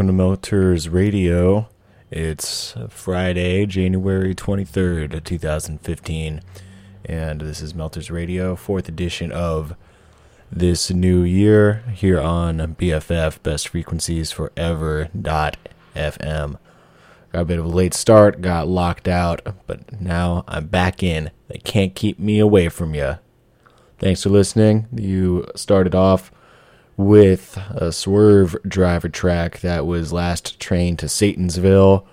Welcome to Melters Radio. It's Friday, January 23rd, 2015, and this is Melters Radio, fourth edition of this new year here on BFF, Best Frequencies Forever.fm. Got a bit of a late start, got locked out, but now I'm back in. They can't keep me away from you. Thanks for listening. You started off with a swerve driver track that was last train to Satansville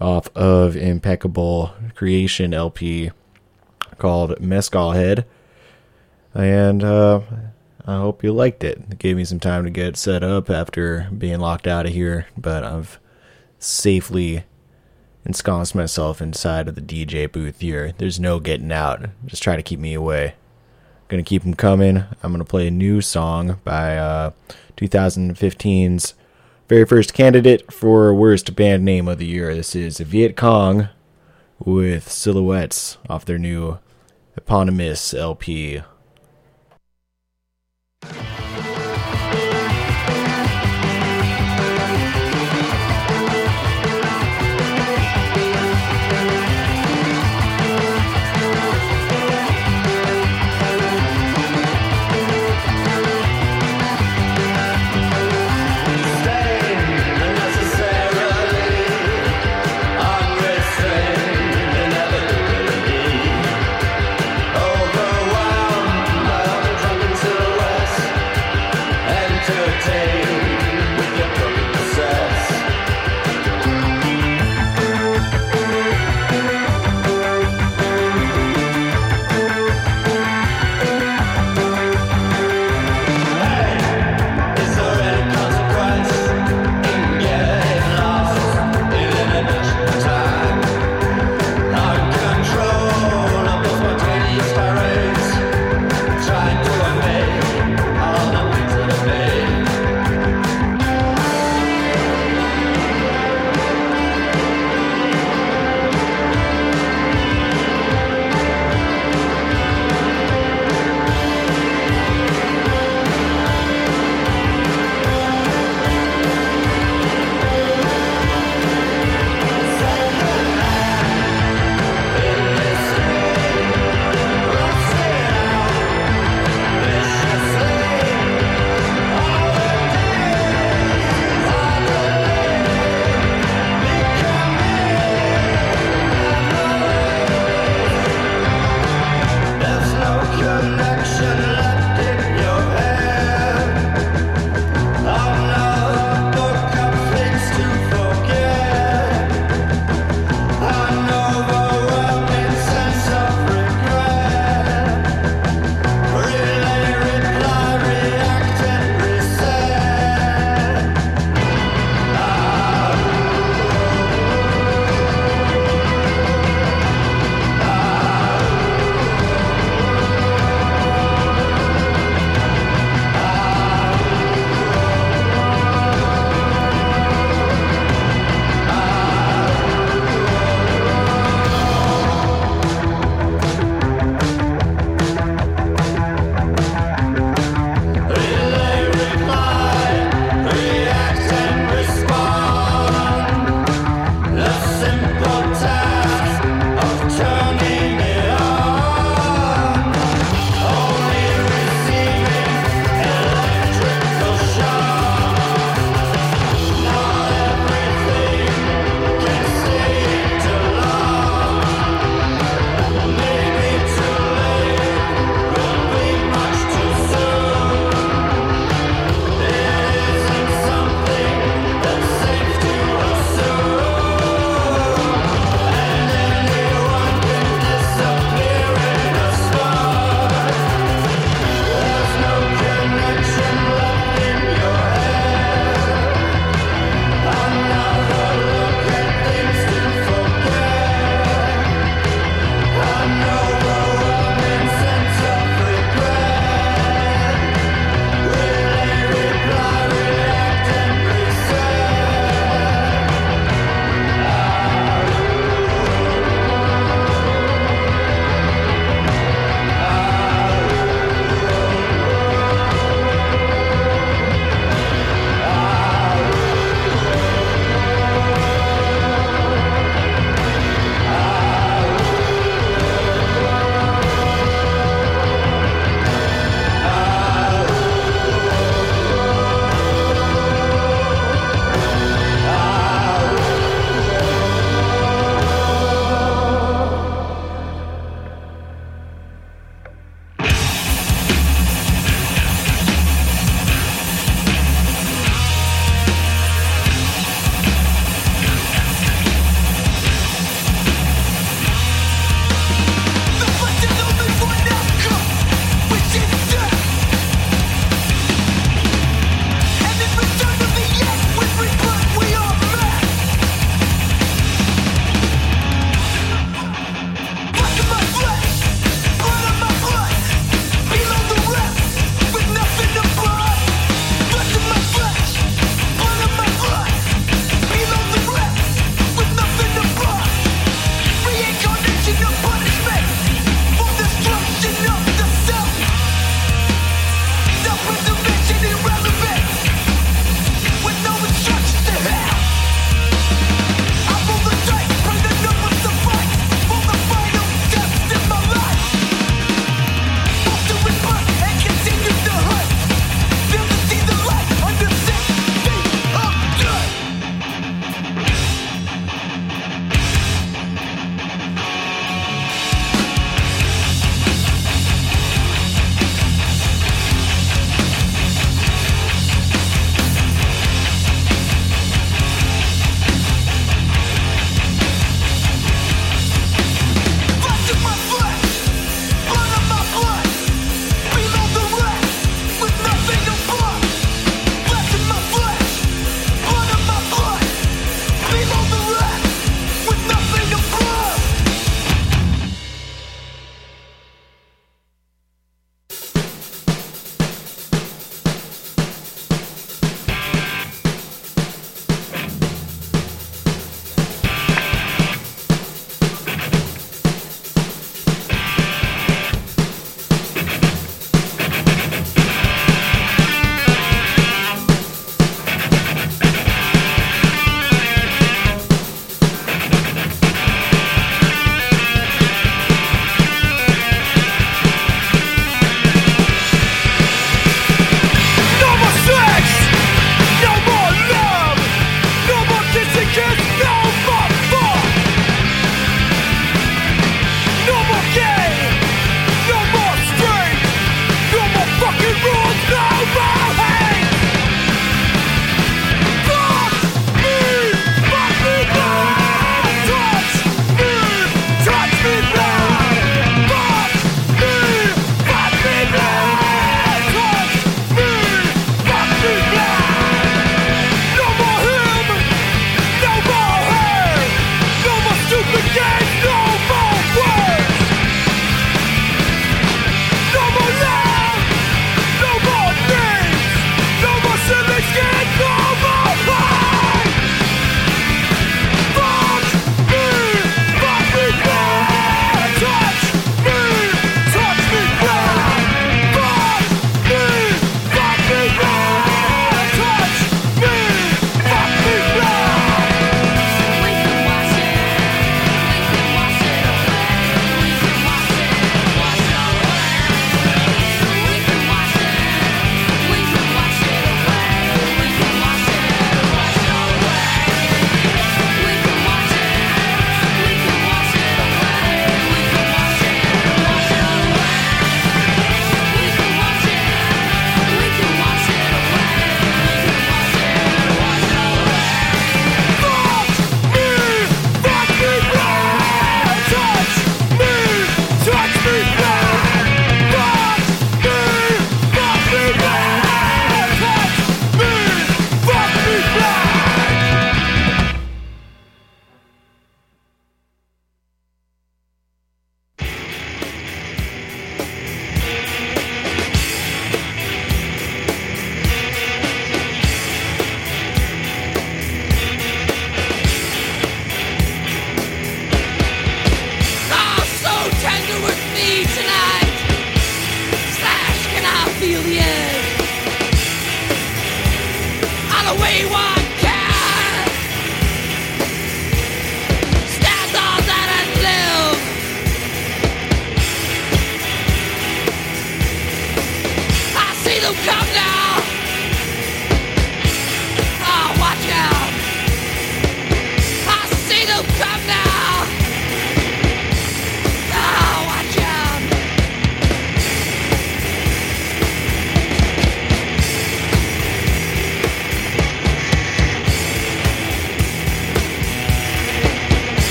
off of Impeccable Creation LP called Mezcal Head. And uh, I hope you liked it. It gave me some time to get set up after being locked out of here, but I've safely ensconced myself inside of the DJ booth here. There's no getting out. Just try to keep me away. Gonna keep them coming. I'm gonna play a new song by uh, 2015's very first candidate for worst band name of the year. This is Viet Cong with Silhouettes off their new eponymous LP.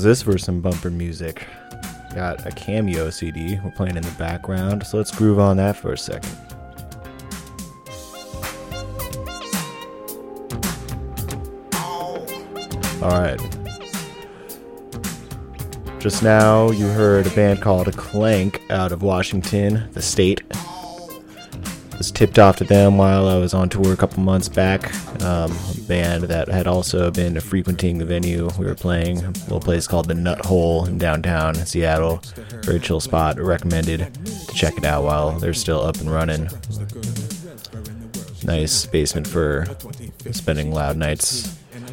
How's this for some bumper music? Got a cameo CD we're playing in the background, so let's groove on that for a second. Alright. Just now, you heard a band called a Clank out of Washington, the state was tipped off to them while I was on tour a couple months back. Um, band that had also been frequenting the venue we were playing, a little place called the Nut Hole in downtown Seattle. Very chill spot. Recommended to check it out while they're still up and running. Nice basement for spending loud nights.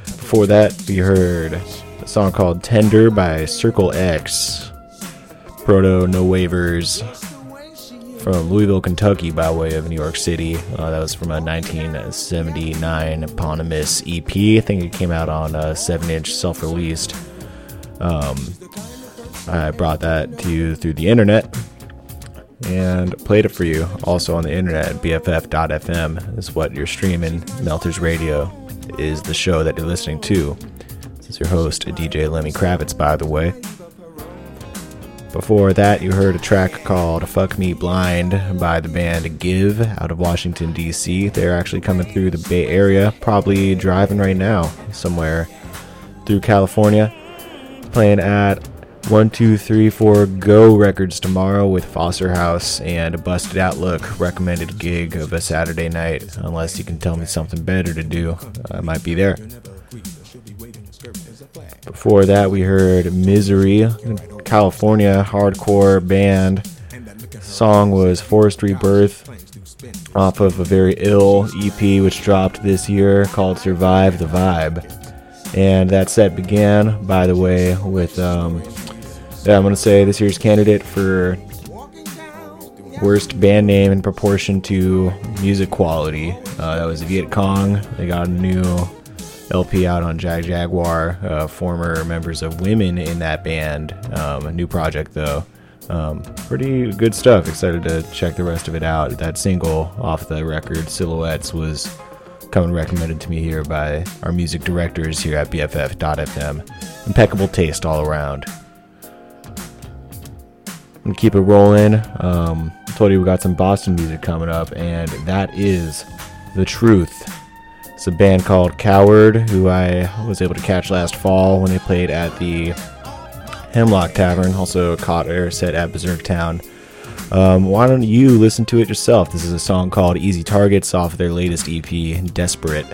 Before that, we heard a song called Tender by Circle X. Proto No Wavers from Louisville, Kentucky, by way of New York City. Uh, that was from a 1979 eponymous EP. I think it came out on a 7 inch self released. Um, I brought that to you through the internet and played it for you also on the internet bff.fm is what you're streaming melters radio is the show that you're listening to this is your host dj lemmy kravitz by the way Before that, you heard a track called Fuck Me Blind by the band Give out of Washington, D.C. They're actually coming through the Bay Area, probably driving right now somewhere through California. Playing at 1234 Go Records tomorrow with Foster House and a Busted Outlook recommended gig of a Saturday night. Unless you can tell me something better to do, I might be there. Before that, we heard Mizery, California hardcore band. Song was Forced Rebirth off of a very ill EP which dropped this year called Survive the Vibe. And that set began, by the way, with um, yeah, I'm gonna say this year's candidate for worst band name in proportion to music quality. Uh, that was Viet Cong. They got a new LP out on Jagjaguwar. Uh, former members of Women in that band. Um, a new project though. Um, pretty good stuff. Excited to check the rest of it out. That single off the record, Silhouettes, was coming recommended to me here by our music directors here at BFF.FM. Impeccable taste all around. And keep it rolling. Um, told you we got some Boston music coming up, and that is The Truth. It's a band called Koward, who I was able to catch last fall when they played at the Hemlock Tavern. Also caught their set at Berserktown. Um, why don't you listen to it yourself? This is a song called Easy Targets off their latest EP, Desperate.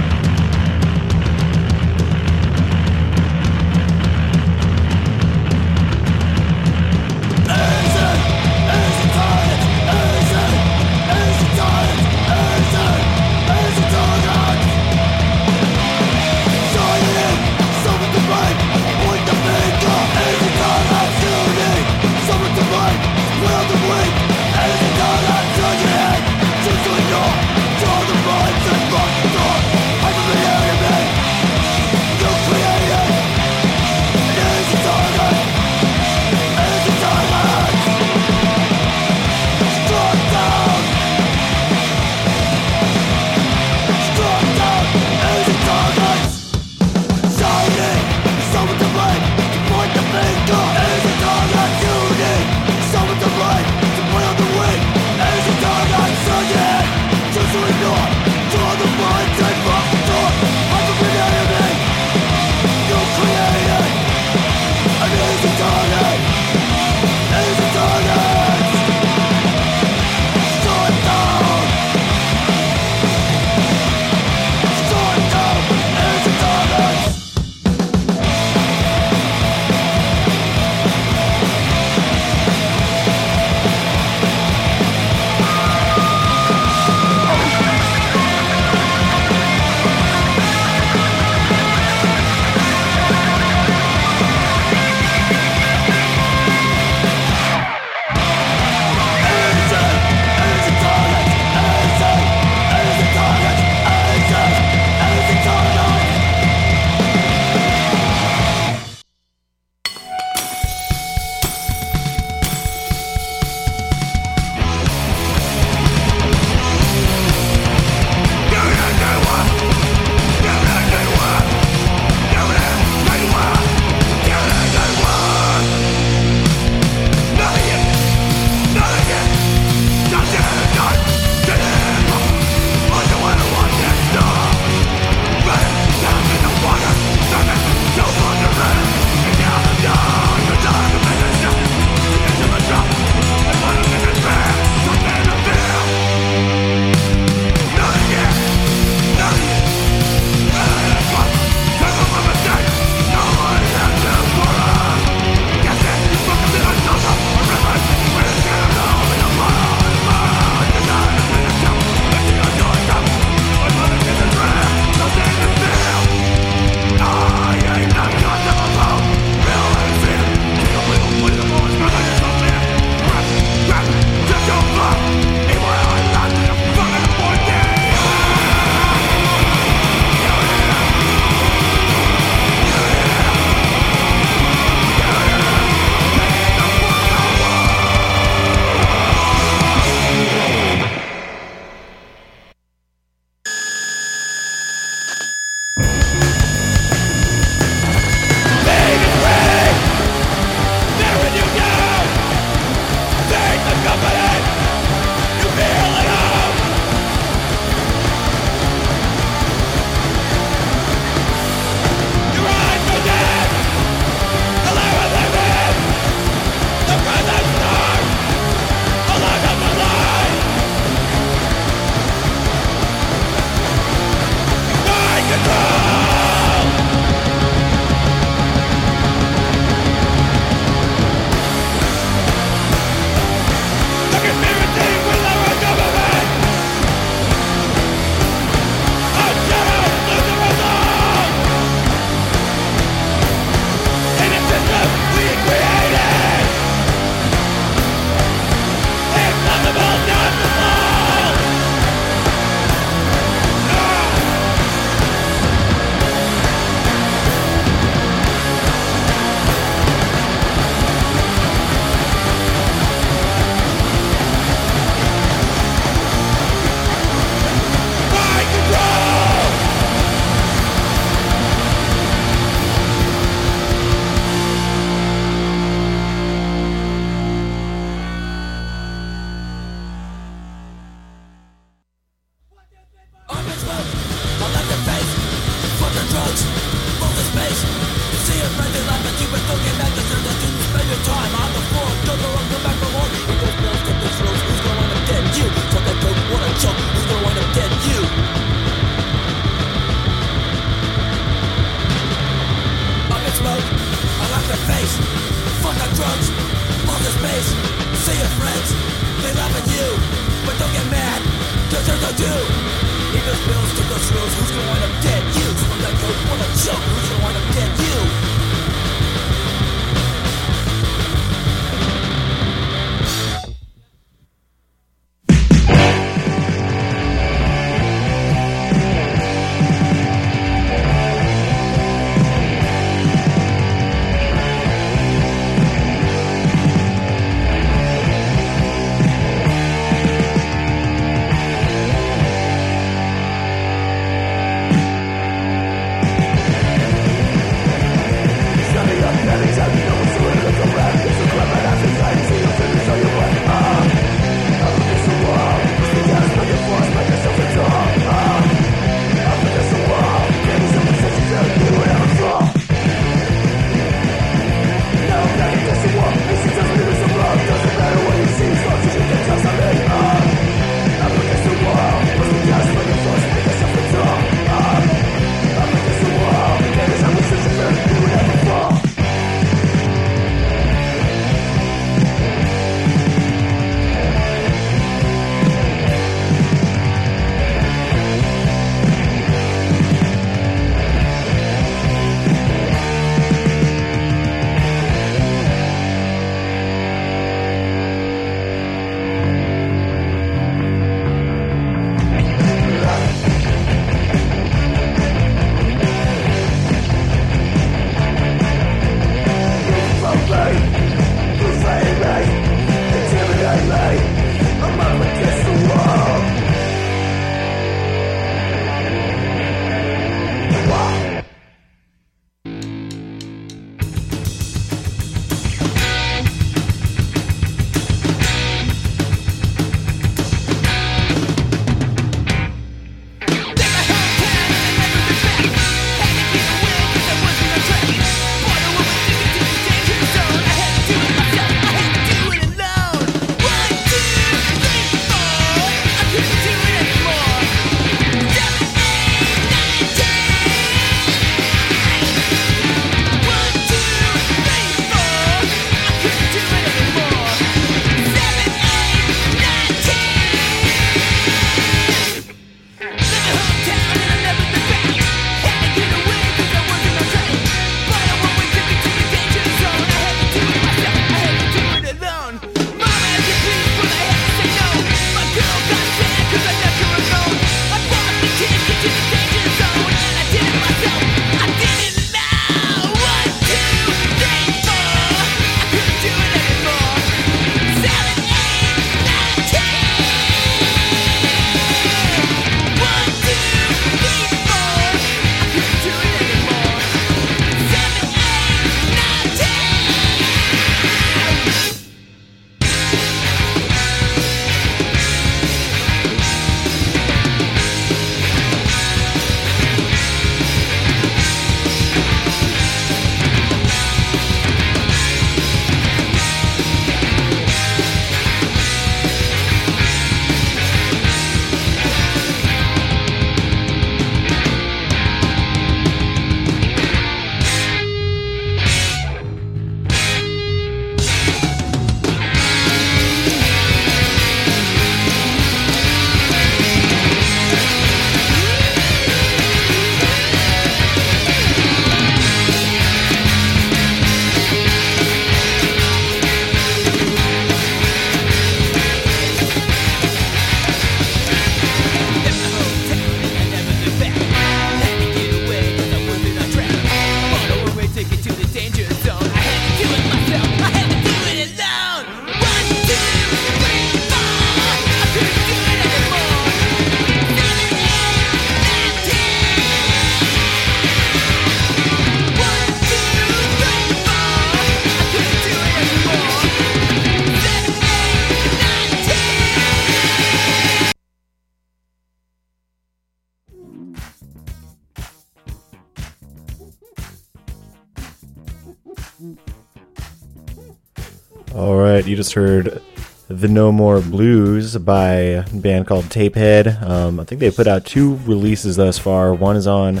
Heard The No More Blues by a band called Tapehead. Um, I think they put out two releases thus far. One is on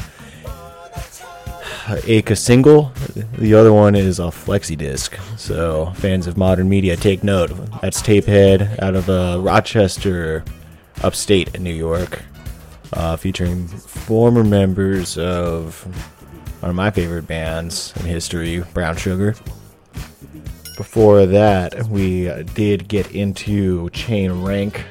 Aka single. The other one is a flexi disc. So fans of modern media, take note. That's Tapehead out of uh, Rochester, upstate in New York, uh, featuring former members of one of my favorite bands in history, Brown Sugar. Before that, we did get into Chain Rank.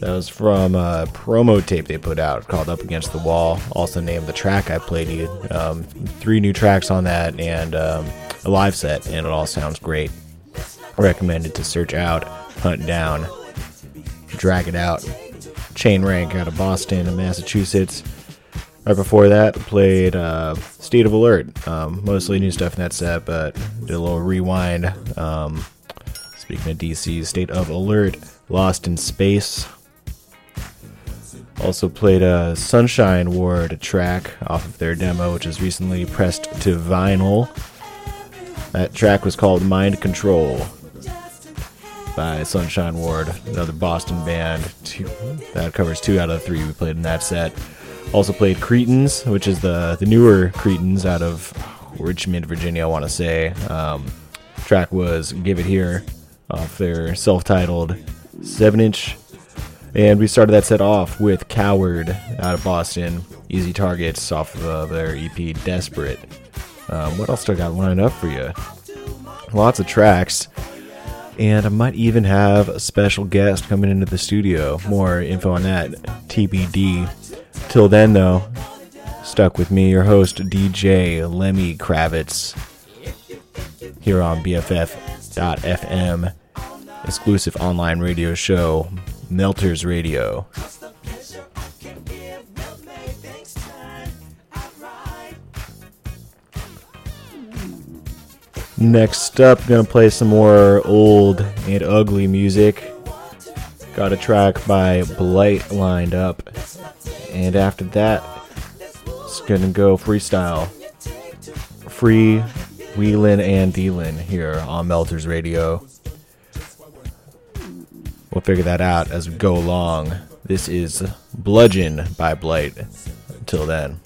That was from a promo tape they put out called Up Against the Wall. Also named the track I played. Um, three new tracks on that and um, a live set, and it all sounds great. Recommended to search out, hunt down, drag it out. Chain Rank out of Boston, Massachusetts. Right before that, played uh, State of Alert. Um, mostly new stuff in that set, but did a little rewind. Um, speaking of DC, State of Alert, Lost in Space. Also played a Sunshine Ward track off of their demo, which was recently pressed to vinyl. That track was called Mind Control by Sunshine Ward, another Boston band. That covers two out of the three we played in that set. Also played Cretins, which is the the newer Cretins out of Richmond, Virginia. I want to say. Um, track was "Give It Here" off their self-titled seven-inch, and we started that set off with "Koward" out of Boston. Easy Targets off of their EP "Desperate." Um, what else do I got lined up for you? Lots of tracks. And I might even have a special guest coming into the studio. More info on that TBD. Till then, though, stuck with me, your host, DJ Lemmy Kravitz, here on BFF.FM, exclusive online radio show, Melters Radio. Next up, gonna play some more old and ugly music. Got a track by Blight lined up. And after that, it's gonna go freestyle. Free wheelin' and dealin' here on Melters Radio. We'll figure that out as we go along. This is Bludgeon by Blight. Until then.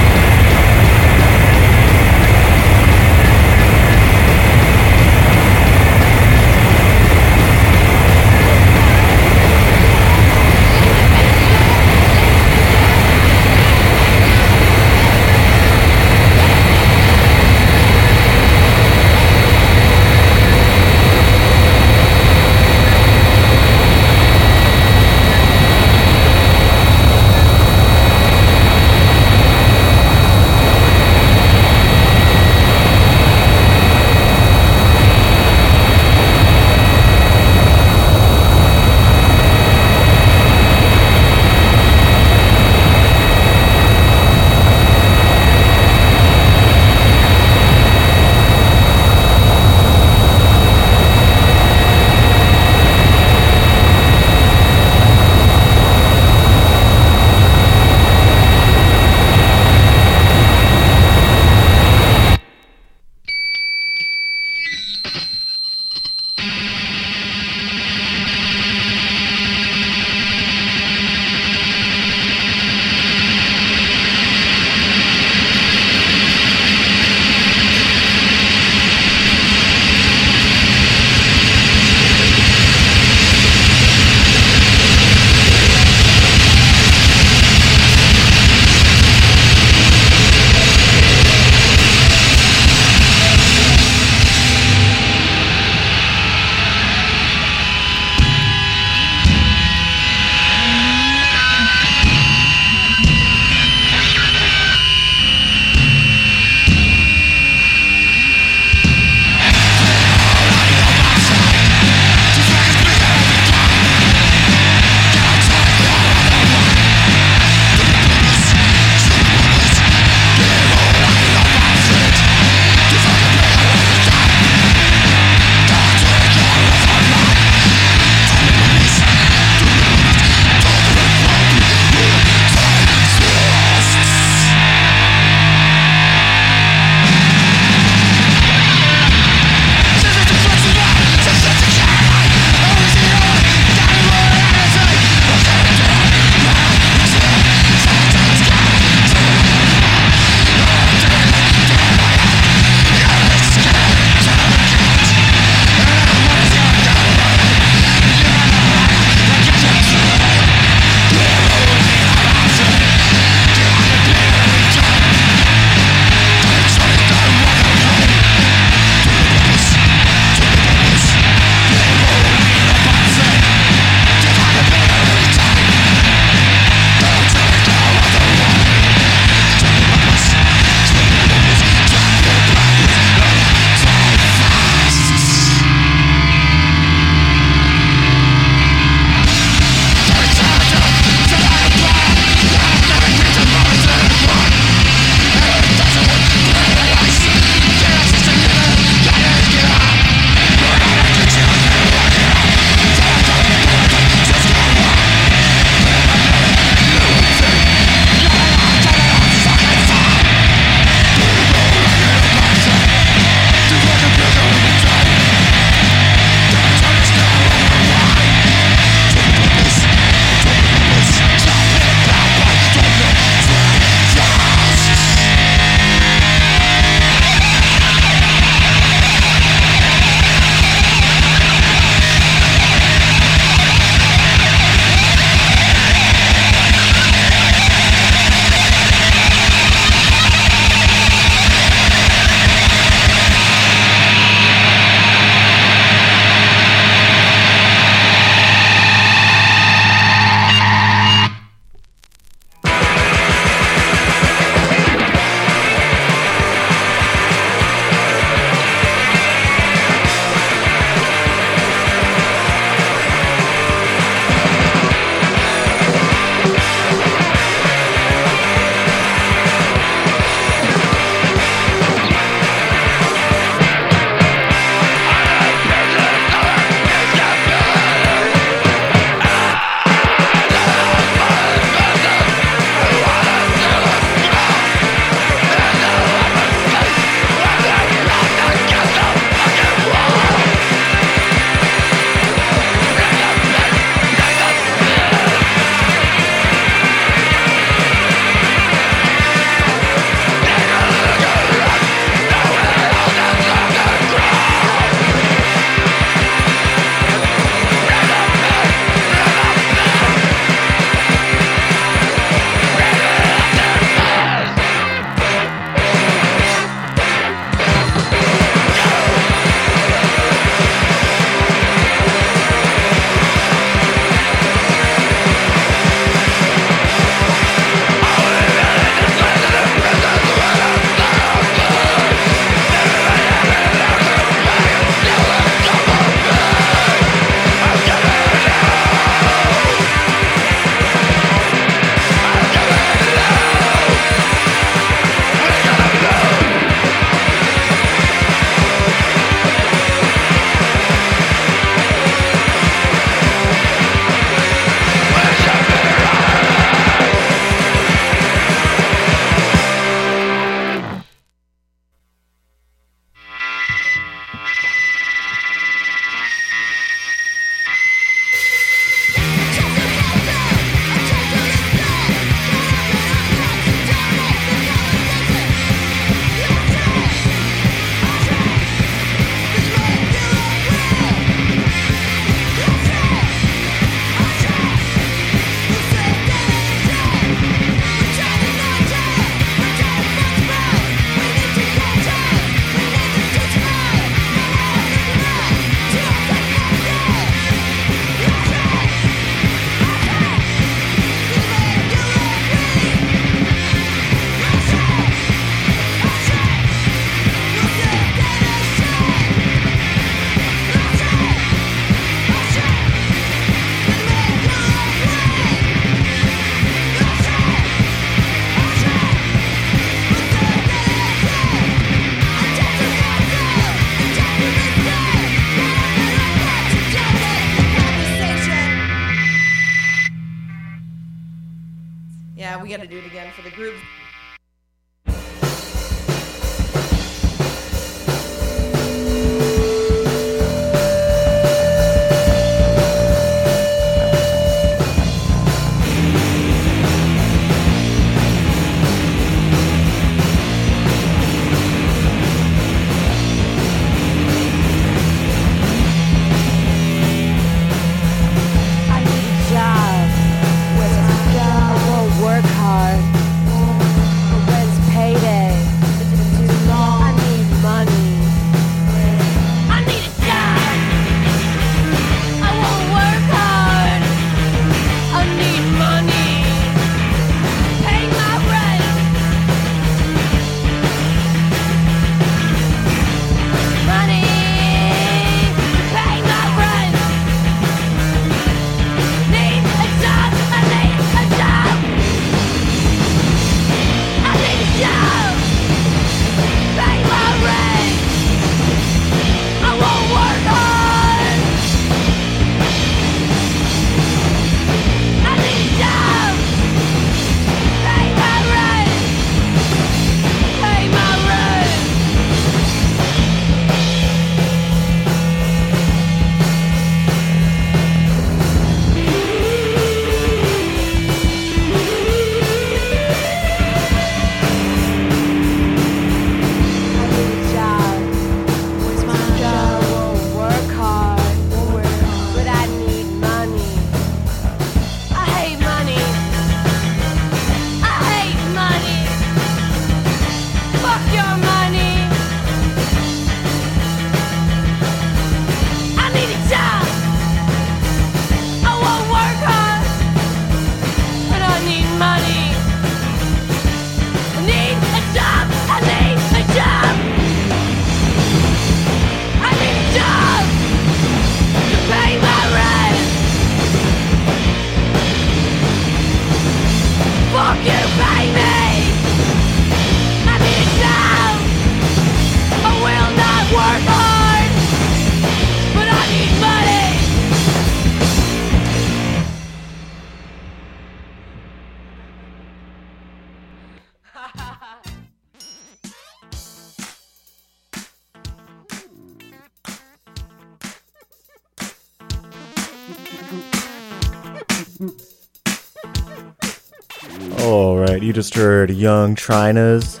All right, you just heard Young China's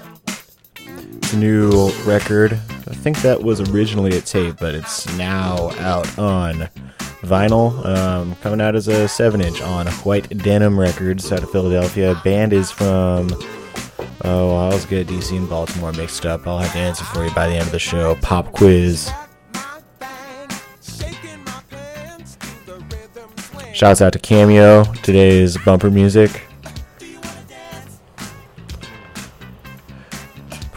new record. I think that was originally a tape, but it's now out on vinyl. Um, coming out as a 7 inch on White Denim Records out of Philadelphia. Band is from. Oh, I always get DC and Baltimore mixed up. I'll have to answer for you by the end of the show. Pop quiz. Shouts out to Cameo, today's bumper music.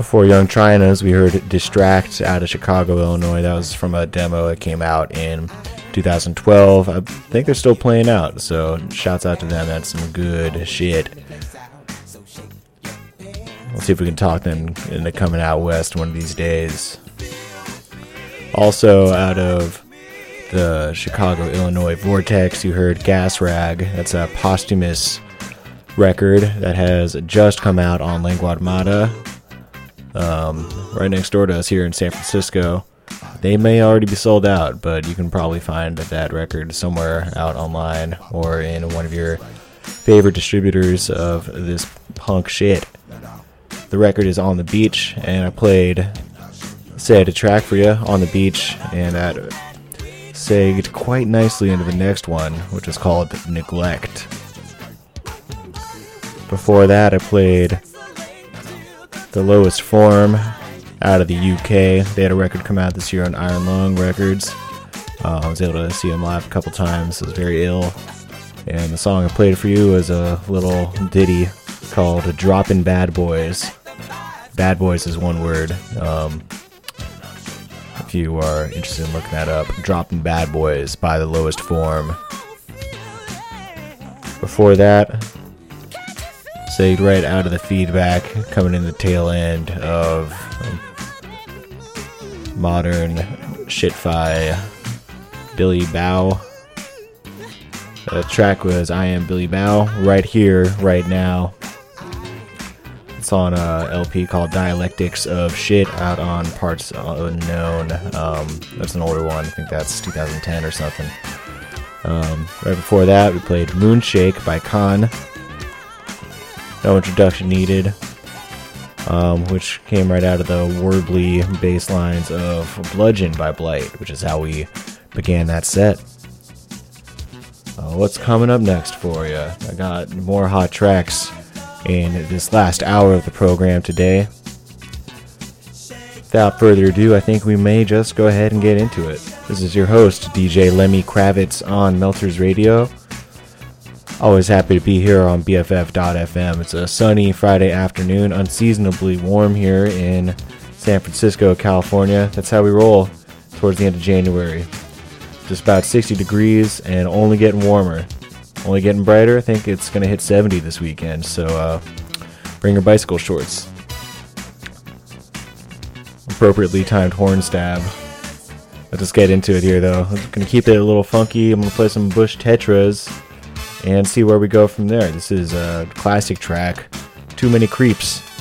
Before Young Tryinas, we heard Distract out of Chicago, Illinois. That was from a demo that came out in 2012. I think they're still playing out, so shouts out to them. That's some good shit. We'll see if we can talk them into coming out west one of these days. Also, out of the Chicago, Illinois Vortex, you heard Gas Rag. That's a posthumous record that has just come out on Lengua Armada um, right next door to us here in San Francisco. They may already be sold out, but you can probably find that record somewhere out online or in one of your favorite distributors of this punk shit. The record is On the Beach, and I played said a track for you on the beach, and that segued quite nicely into the next one, which is called Neglect. Before that, I played the lowest form out of the UK. They had a record come out this year on Iron Lung Records. Uh, I was able to see them live a couple times. I was very ill. And the song I played for you was a little ditty called Droppin' Bad Boys. Bad Boys is one word. Um, if you are interested in looking that up, Droppin' Bad Boys by the lowest form. Before that, saved right out of the feedback, coming in the tail end of modern shitfi Billy Bao. The track was I Am Billy Bao, right here, right now. It's on a LP called Dialectics of Shit out on Parts Unknown. Um, that's an older one. I think that's 2010 or something. Um, right before that, we played Moonshake by Can. No introduction needed. Um, which came right out of the warbly bass lines of Bludgeon by Blight, which is how we began that set. Uh, what's coming up next for you? I got more hot tracks in this last hour of the program today. Without further ado, I think we may just go ahead and get into it. This is your host, DJ Lemmy Kravitz on Melters Radio. Always happy to be here on BFF.FM. It's a sunny Friday afternoon, unseasonably warm here in San Francisco, California. That's how we roll towards the end of January. Just about 60 degrees and only getting warmer. Only getting brighter. I think it's going to hit 70 this weekend, so uh, bring your bicycle shorts. Appropriately timed horn stab. Let's just get into it here, though. I'm going to keep it a little funky. I'm going to play some Bush Tetras and see where we go from there. This is a classic track, Too Many Creeps.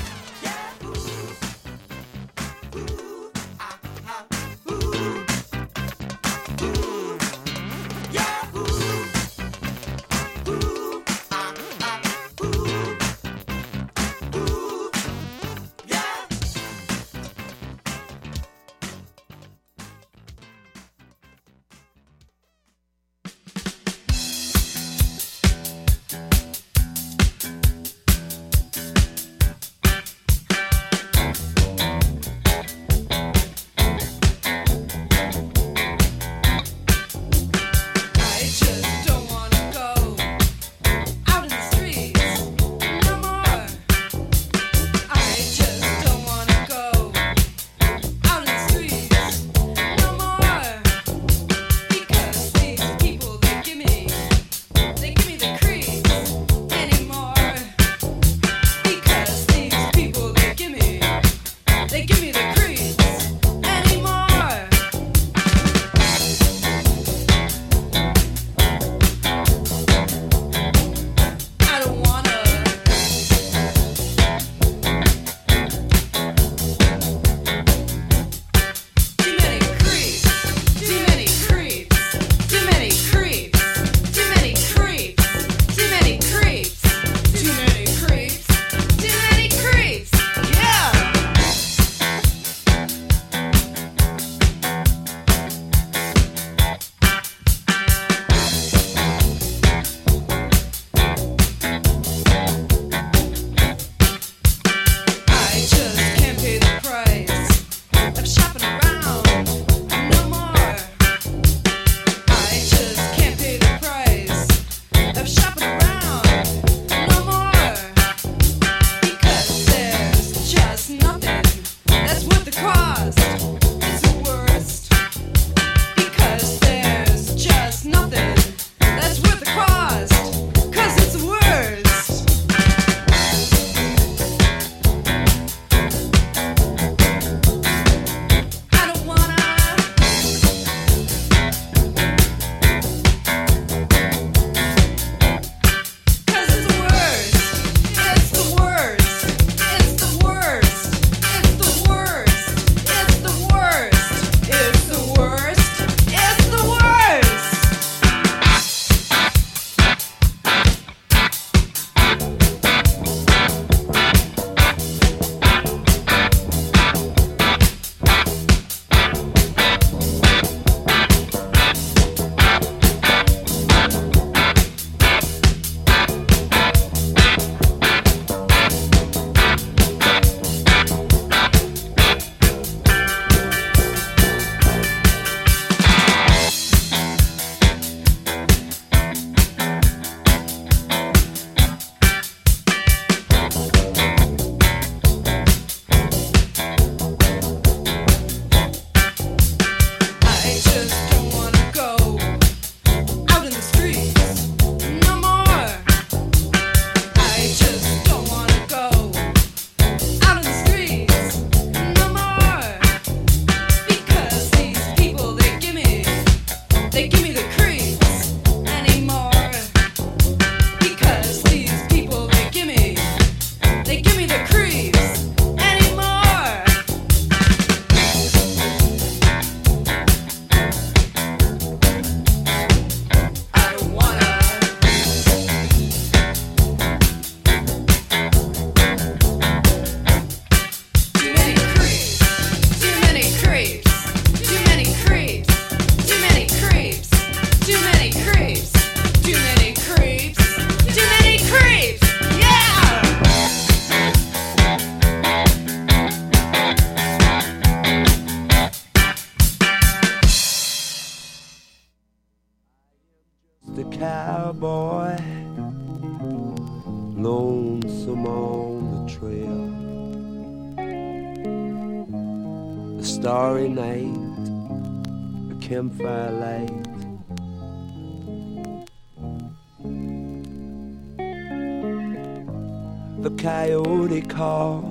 recall.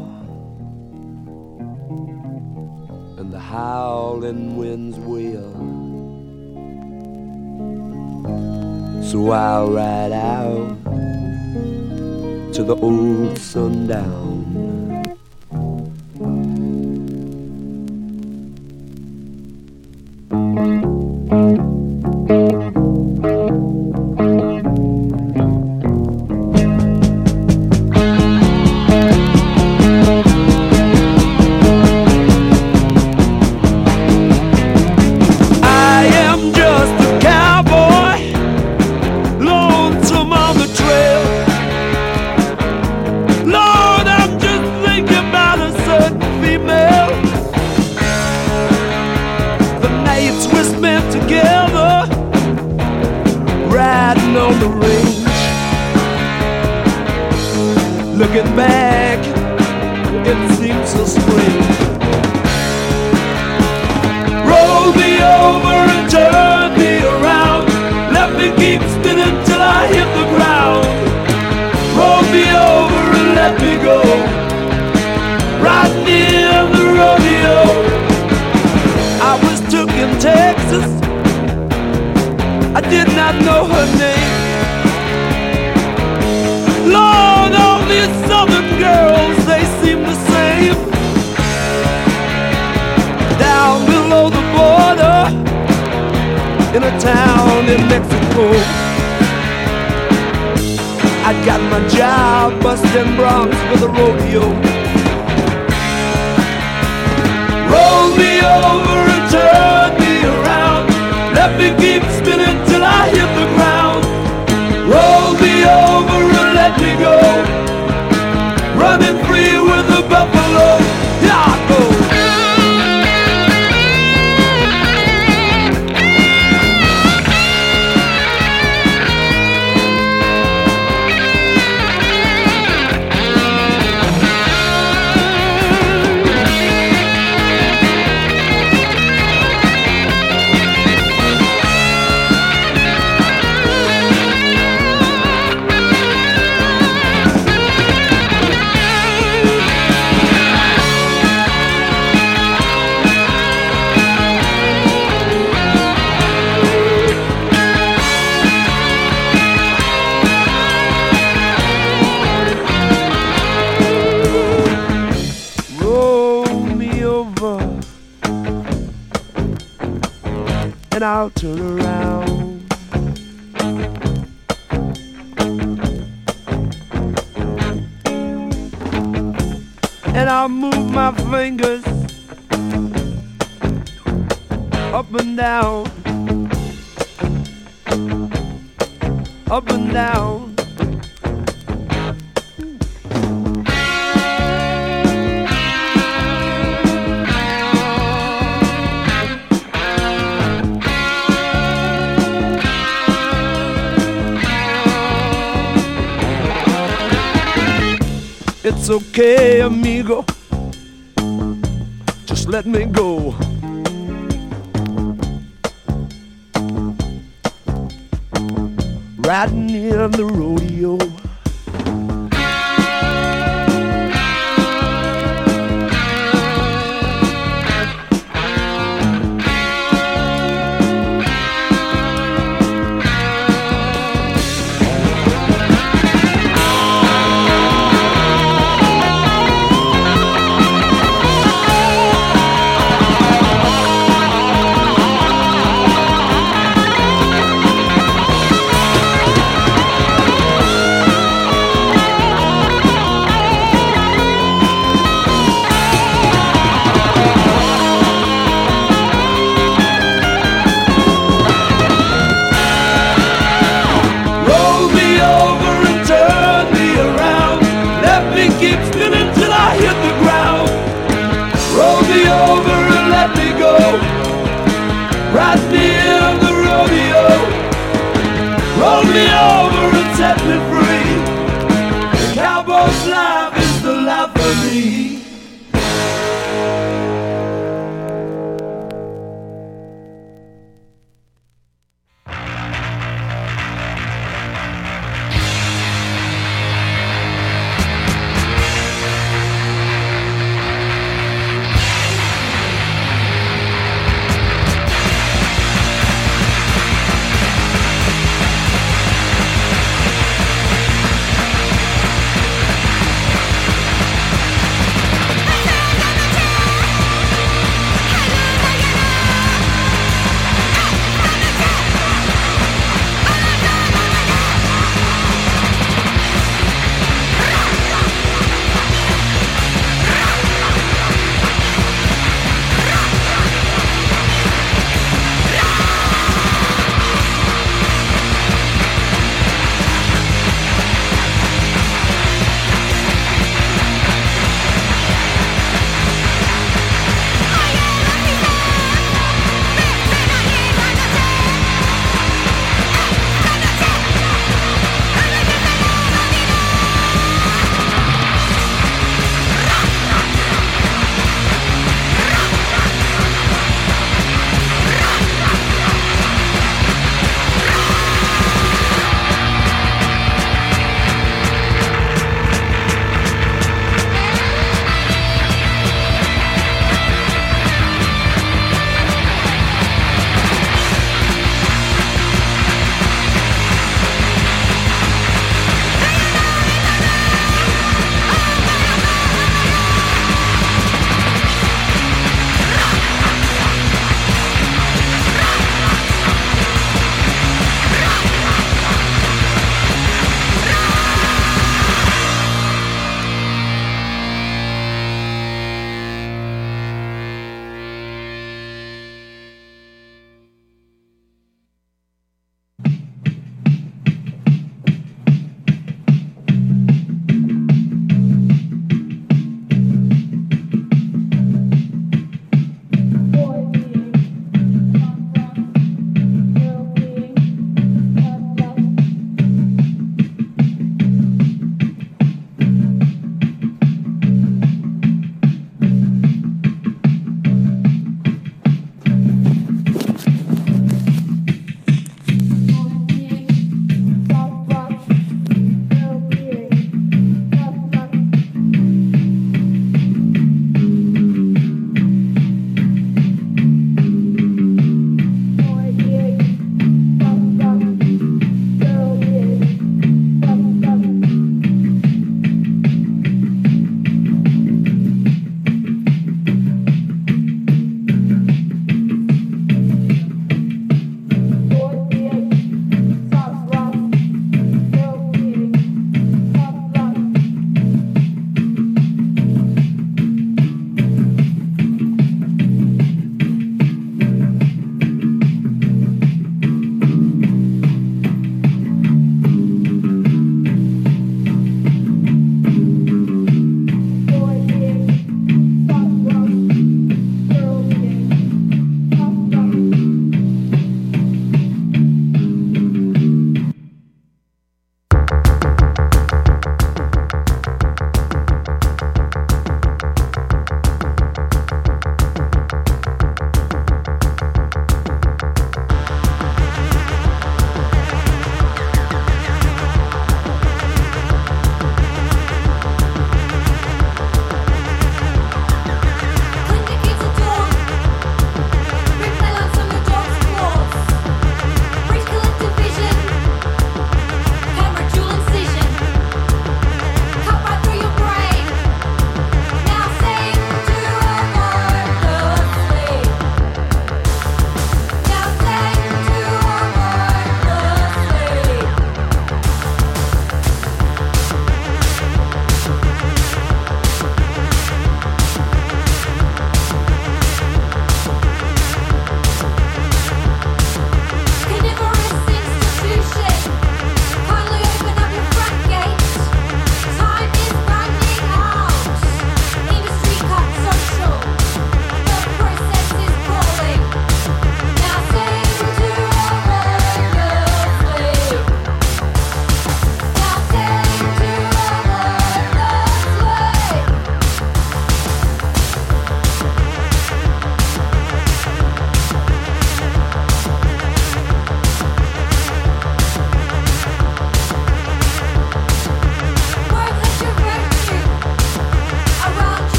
And the howling winds wail. So I'll ride out to the old sundown. and I move my fingers up and down, up and down. It's okay, amigo. Just let me go. Riding in the rodeo.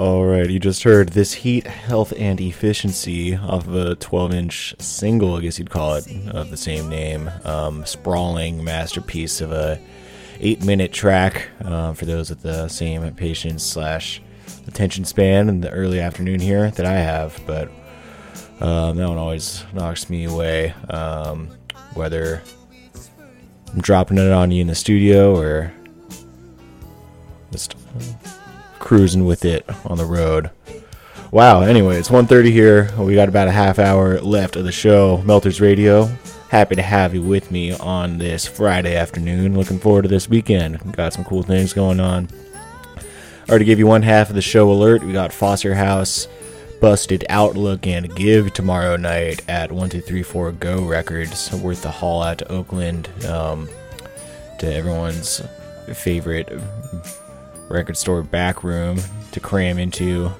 All right, you just heard This Heat, Health, and Efficiency off of a 12 inch single, I guess you'd call it, of the same name. Um, sprawling masterpiece of a 8 minute track uh, for those with the same patience slash attention span in the early afternoon here that I have, but um, that one always knocks me away. Um, whether I'm dropping it on you in the studio or cruising with it on the road. Wow, anyway, it's 1.30 here. We got about a half hour left of the show. Melters Radio. Happy to have you with me on this Friday afternoon. Looking forward to this weekend. Got some cool things going on. Already gave you one half of the show alert. We got Foster House, Busted Outlook, and Give tomorrow night at 1234 Go Records. Worth the haul out to Oakland um, to everyone's favorite record store back room to cram into.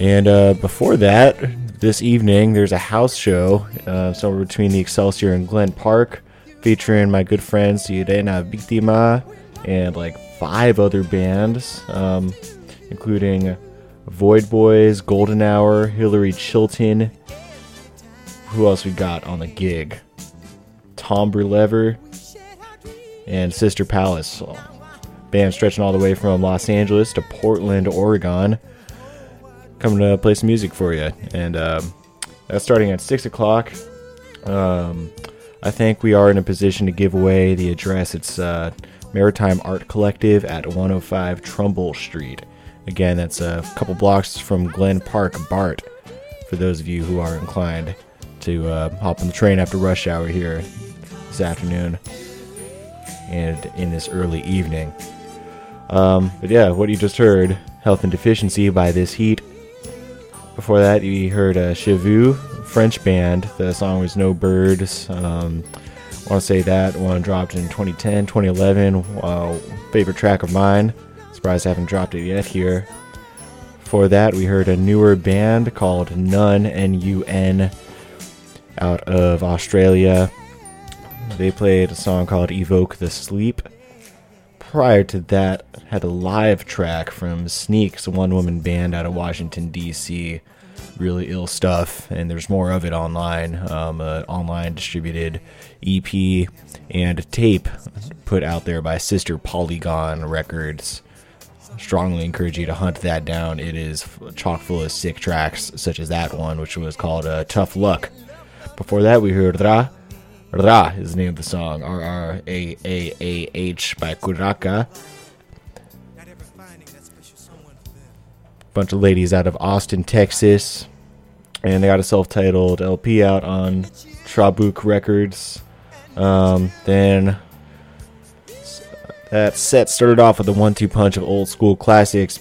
And uh, before that, this evening, there's a house show uh, somewhere between the Excelsior and Glen Park featuring my good friend Sirena Victima and like five other bands, um, including Void Boys, Golden Hour, Hillary Chilton. Who else we got on the gig? Tom Brelever and Sister Palace. Band stretching all the way from Los Angeles to Portland, Oregon. Coming to play some music for you. And um, that's starting at 6 o'clock. Um, I think we are in a position to give away the address. It's uh, Maritime Art Collective at 105 Trumbull Street. Again, that's a couple blocks from Glen Park, Bart, for those of you who are inclined to uh, hop on the train after rush hour here this afternoon and in this early evening. Um, but yeah, what you just heard, Health and Deficiency by This Heat. Before that, you heard uh, Cheveu, French band. The song was No Birds. Um, I want to say that one dropped in 2010, 2011. Uh, favorite track of mine. Surprised I haven't dropped it yet here. Before that, we heard a newer band called Nun, N U N, out of Australia. They played a song called Evoke the Sleep. Prior to that, had a live track from Sneaks, a one woman band out of Washington, D.C. Really ill stuff, and there's more of it online. Um, an online distributed EP and tape put out there by Sister Polygon Records. Strongly encourage you to hunt that down. It is chock full of sick tracks, such as that one, which was called uh, Tough Luck. Before that, we heard Ra. Ra is the name of the song. R R A A A H by Kuraka. Bunch of ladies out of Austin, Texas. And they got a self titled LP out on Trabuc Records. Um, then that set started off with a one two punch of old school classics.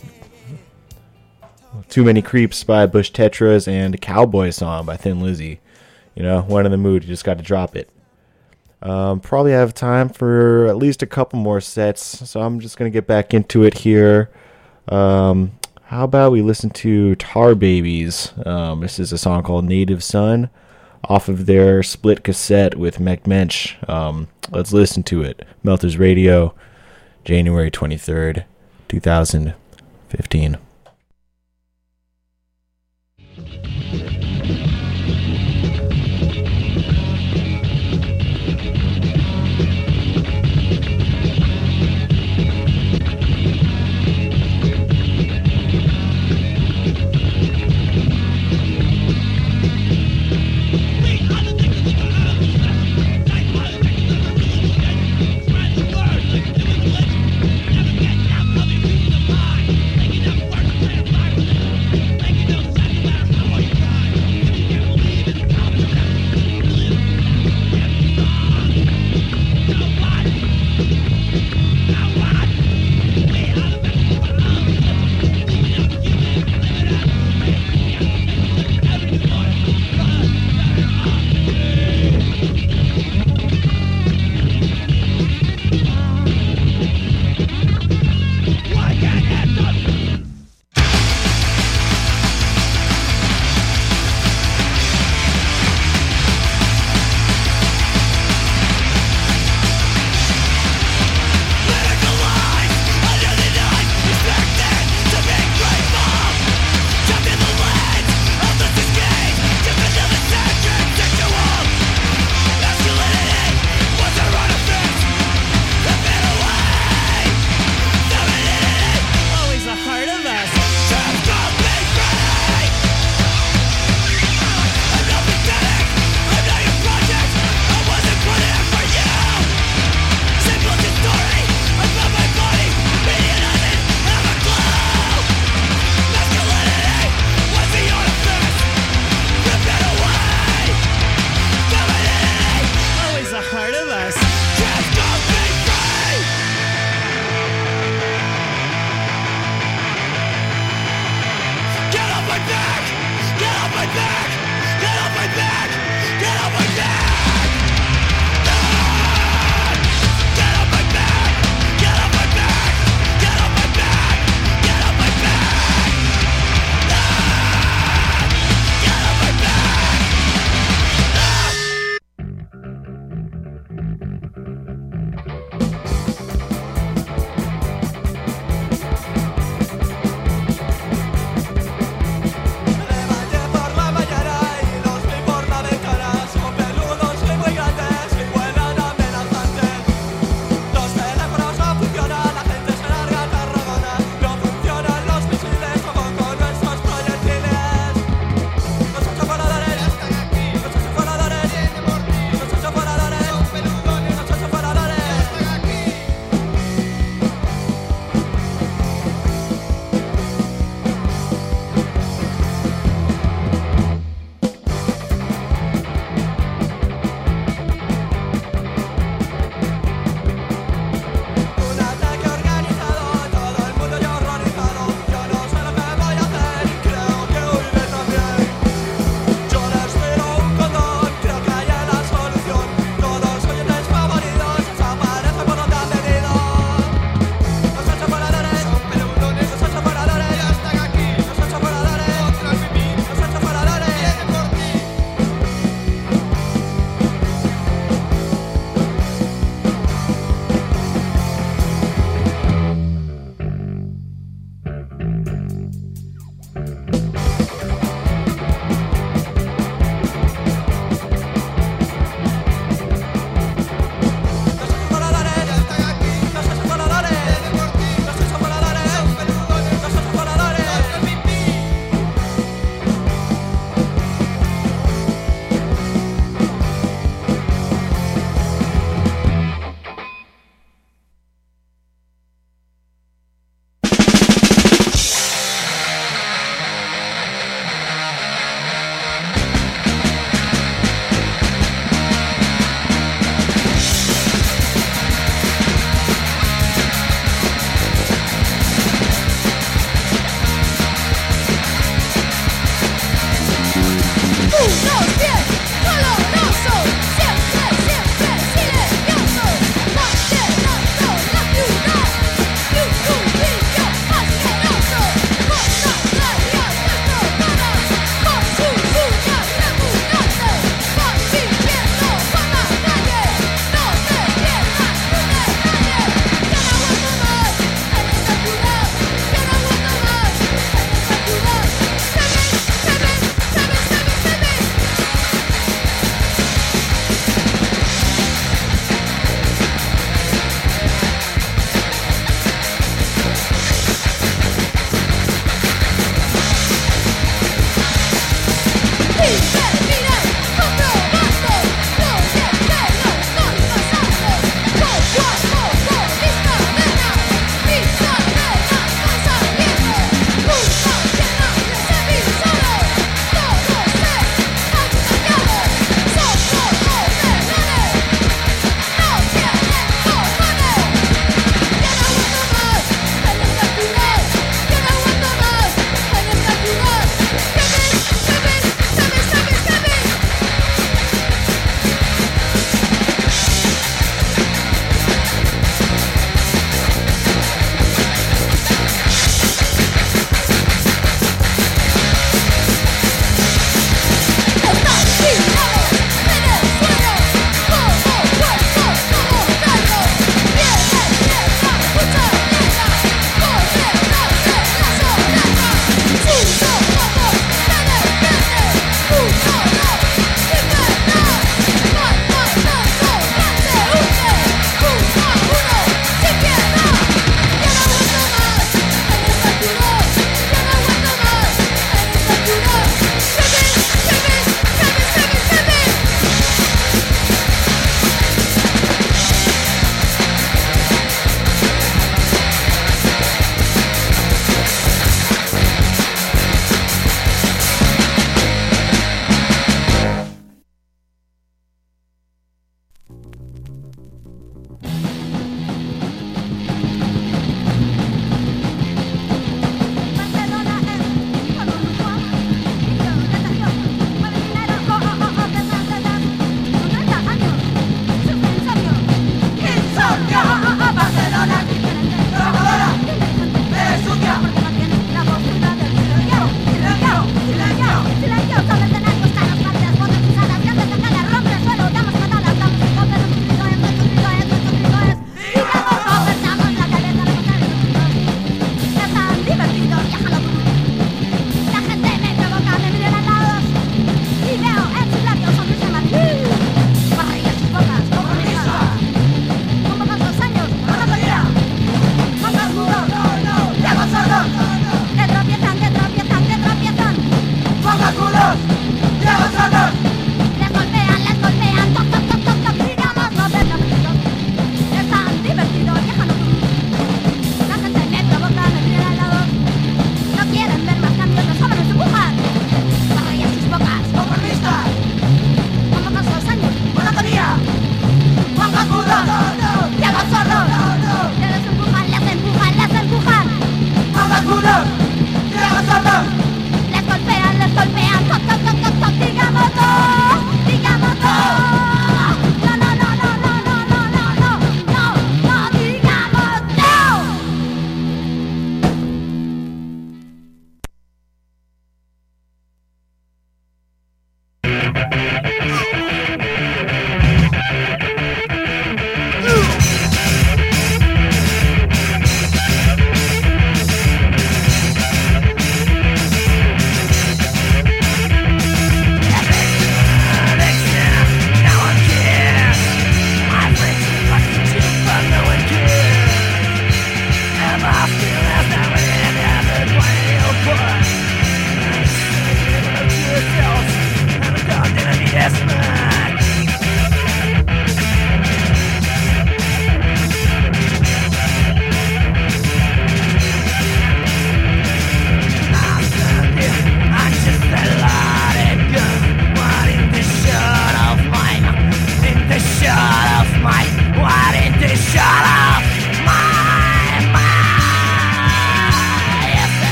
Too Many Creeps by Bush Tetras and Cowboy Song by Thin Lizzy. You know, one in the mood, you just got to drop it. Um, probably have time for at least a couple more sets, so I'm just gonna get back into it here. Um, how about we listen to Tar Babies? Um, this is a song called Native Son off of their split cassette with Mecht Mensch. Um, let's listen to it. Melters Radio, January 23rd, 2015.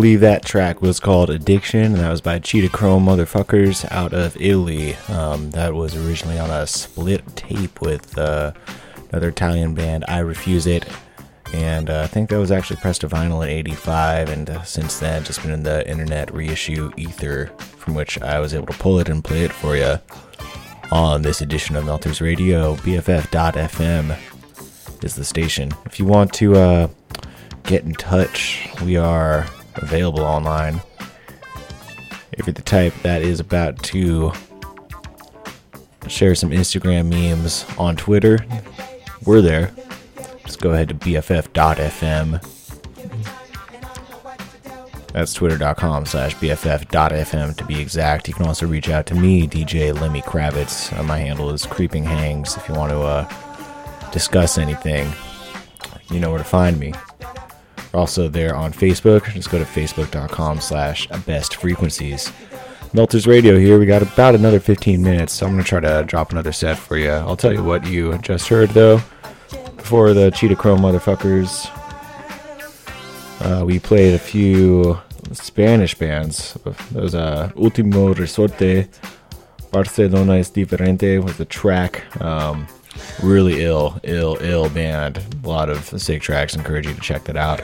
Believe that track was called Addiction, and that was by Cheetah Chrome Motherfuckers out of Italy. Um, that was originally on a split tape with uh, another Italian band, I Refuse It. And uh, I think that was actually pressed to vinyl in 85, and uh, since then, just been in the internet reissue ether, from which I was able to pull it and play it for you on this edition of Melters Radio, BFF.FM is the station. If you want to uh, get in touch, we are available online. If you're the type that is about to share some Instagram memes on Twitter, we're there. Just go ahead to bff.fm. That's twitter.com slash bff.fm to be exact. You can also reach out to me, DJ Lemmy Kravitz. Uh, my handle is Creeping Hangs if you want to uh, discuss anything, you know where to find me. We're also there on Facebook. Just go to facebook.com slash best frequencies. Melters Radio here. We got about another 15 minutes, so I'm going to try to drop another set for you. I'll tell you what you just heard, though. Before the Cheetah Chrome motherfuckers, uh, we played a few Spanish bands. Those uh, Ultimo Resorte, Barcelona es Diferente was the track. Um, really ill, ill, ill band. A lot of sick tracks. Encourage you to check that out.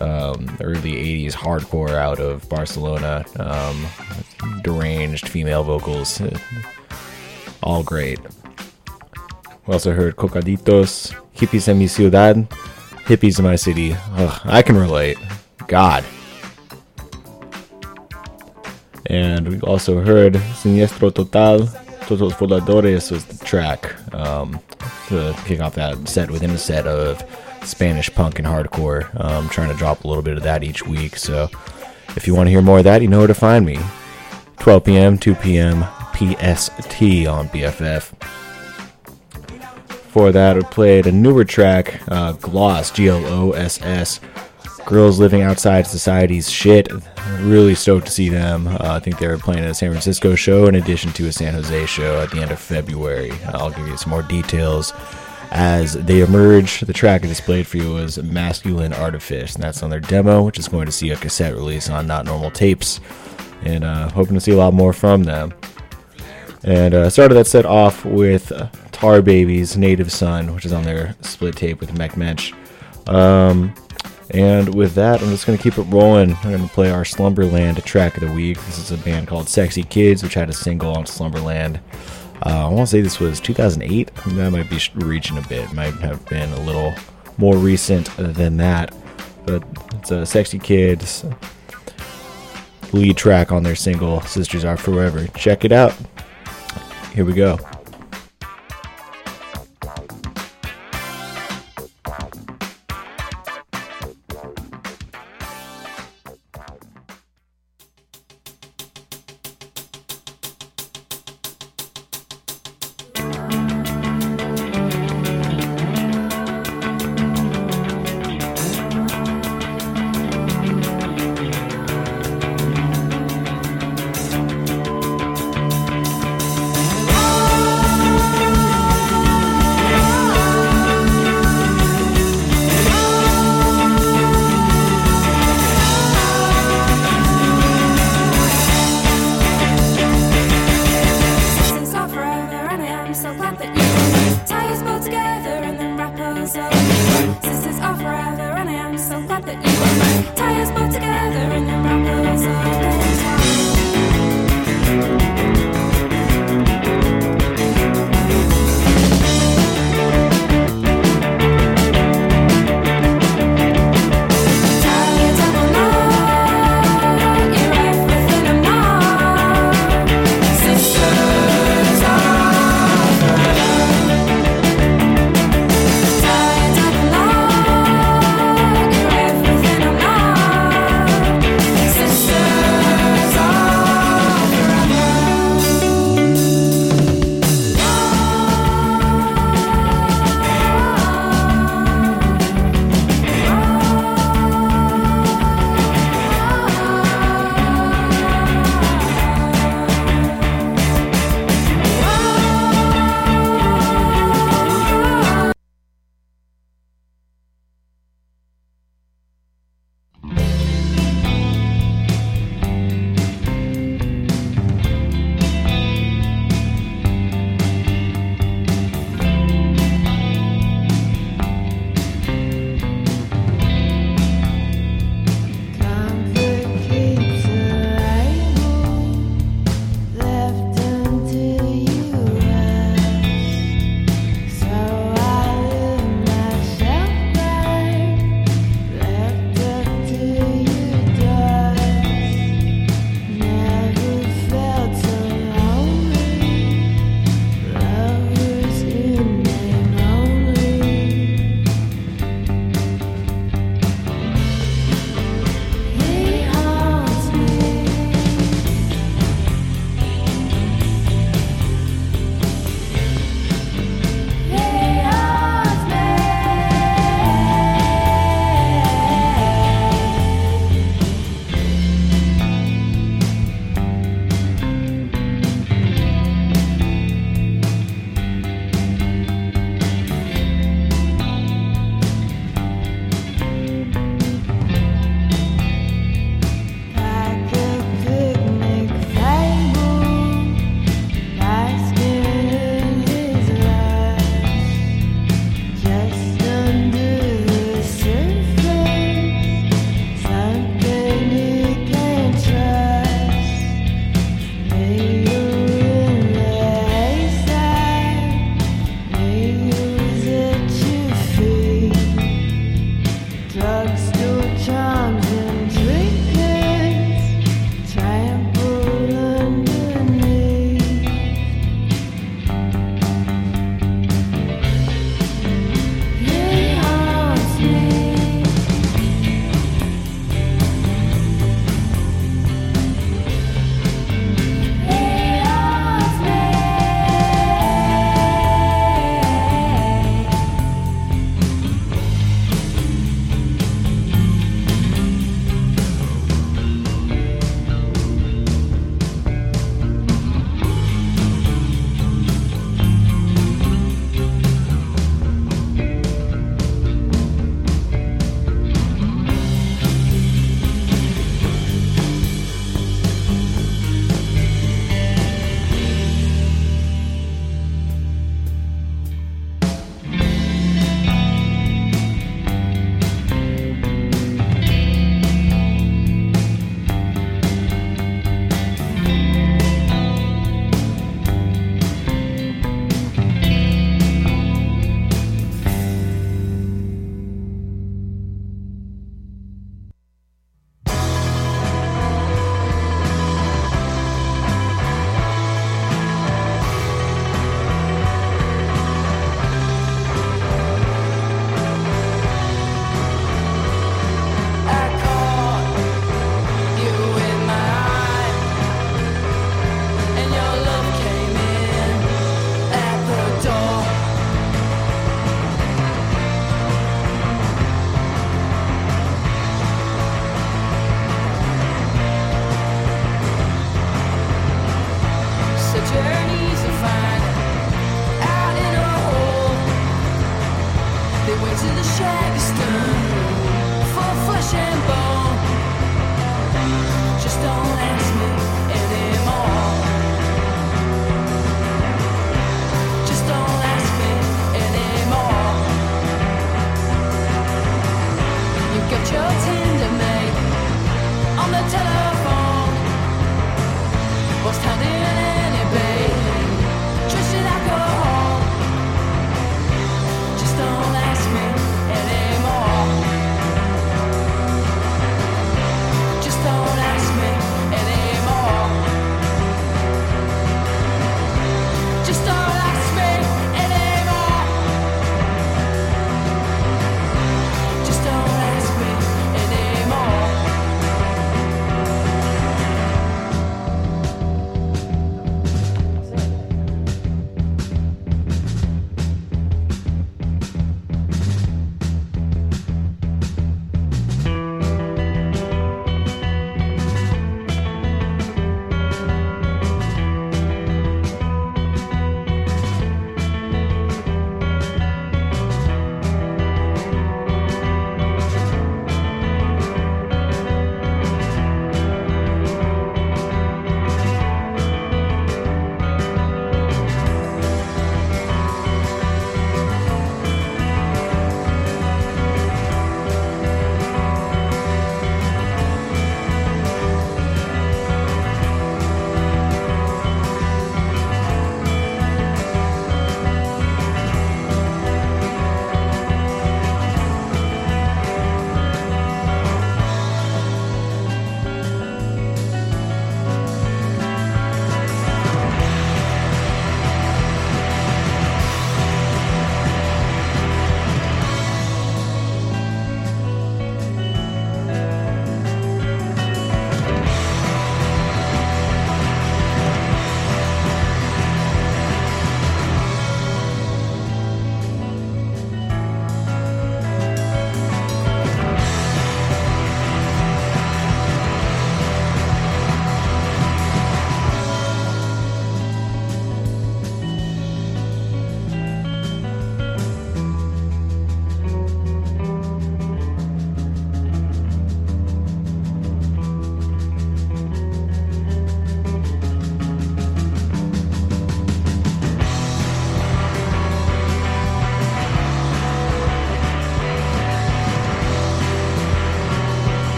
Um, early 80s hardcore out of Barcelona. Um, deranged female vocals. All great. We also heard Cocaditos, Hippies en mi ciudad, Hippies in my city. Ugh, I can relate. God. And we also heard Siniestro Total, Todos Voladores was the track um, to kick off that set within a set of Spanish punk and hardcore. Um, trying to drop a little bit of that each week. So if you want to hear more of that, you know where to find me. 12 p.m., 2 p.m. PST on BFF. Before that, we played a newer track, uh, Gloss, G L O S S. Girls Living Outside Society's shit. Really stoked to see them. Uh, I think they were playing a San Francisco show in addition to a San Jose show at the end of February. I'll give you some more details as they emerge. The track I displayed for you was Masculine Artifice, and that's on their demo, which is going to see a cassette release on Not Normal Tapes. And uh, hoping to see a lot more from them. And uh, started that set off with uh, Tar Babies' Native Son, which is on their split tape with Mecht Mensch. Um, and with that, I'm just going to keep it rolling. I'm going to play our Slumberland track of the week. This is a band called Sexy Kids, which had a single on Slumberland. Uh, I want to say this was 2008. That might be reaching a bit. Might have been a little more recent than that. But it's a Sexy Kids lead track on their single Sisters Are Forever. Check it out. Here we go.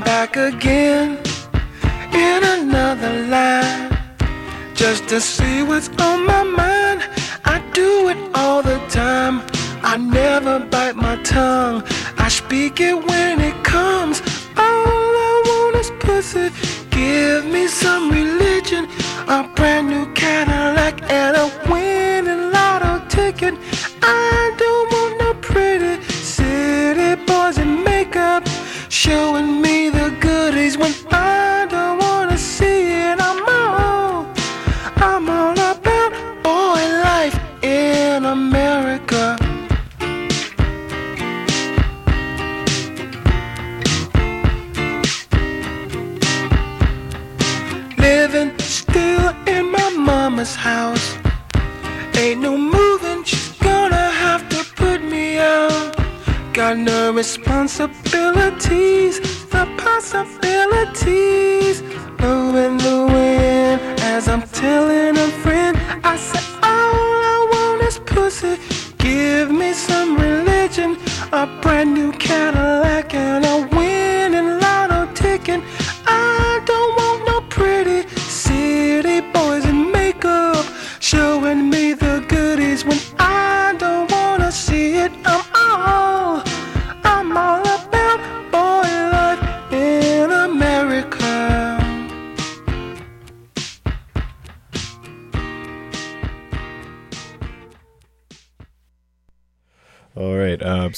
Back again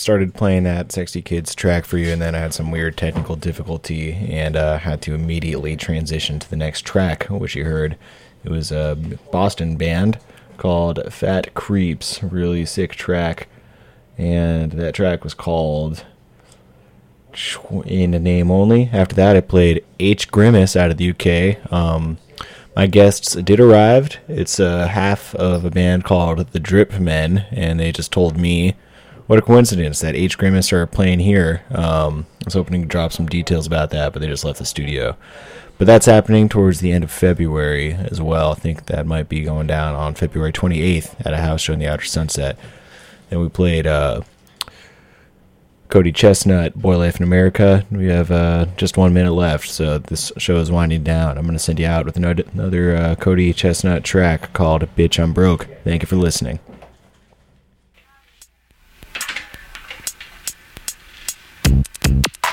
started playing that Sexy Kids track for you, and then I had some weird technical difficulty and uh, had to immediately transition to the next track, which you heard. It was a Boston band called Fat Creeps, really sick track, and that track was called in a name only. After that, I played H Grimace out of the UK. Um, my guests did arrive. It's a half of a band called the Drip Men, and they just told me what a coincidence that H Grimace are playing here. Um, I was hoping to drop some details about that, but they just left the studio. But that's happening towards the end of February as well. I think that might be going down on February 28th at a house show in the Outer Sunset. And we played uh, Cody ChesnuTT, Boy Life in America. We have uh, just one minute left, so this show is winding down. I'm going to send you out with another, another uh, Cody ChesnuTT track called Bitch I'm Broke. Thank you for listening.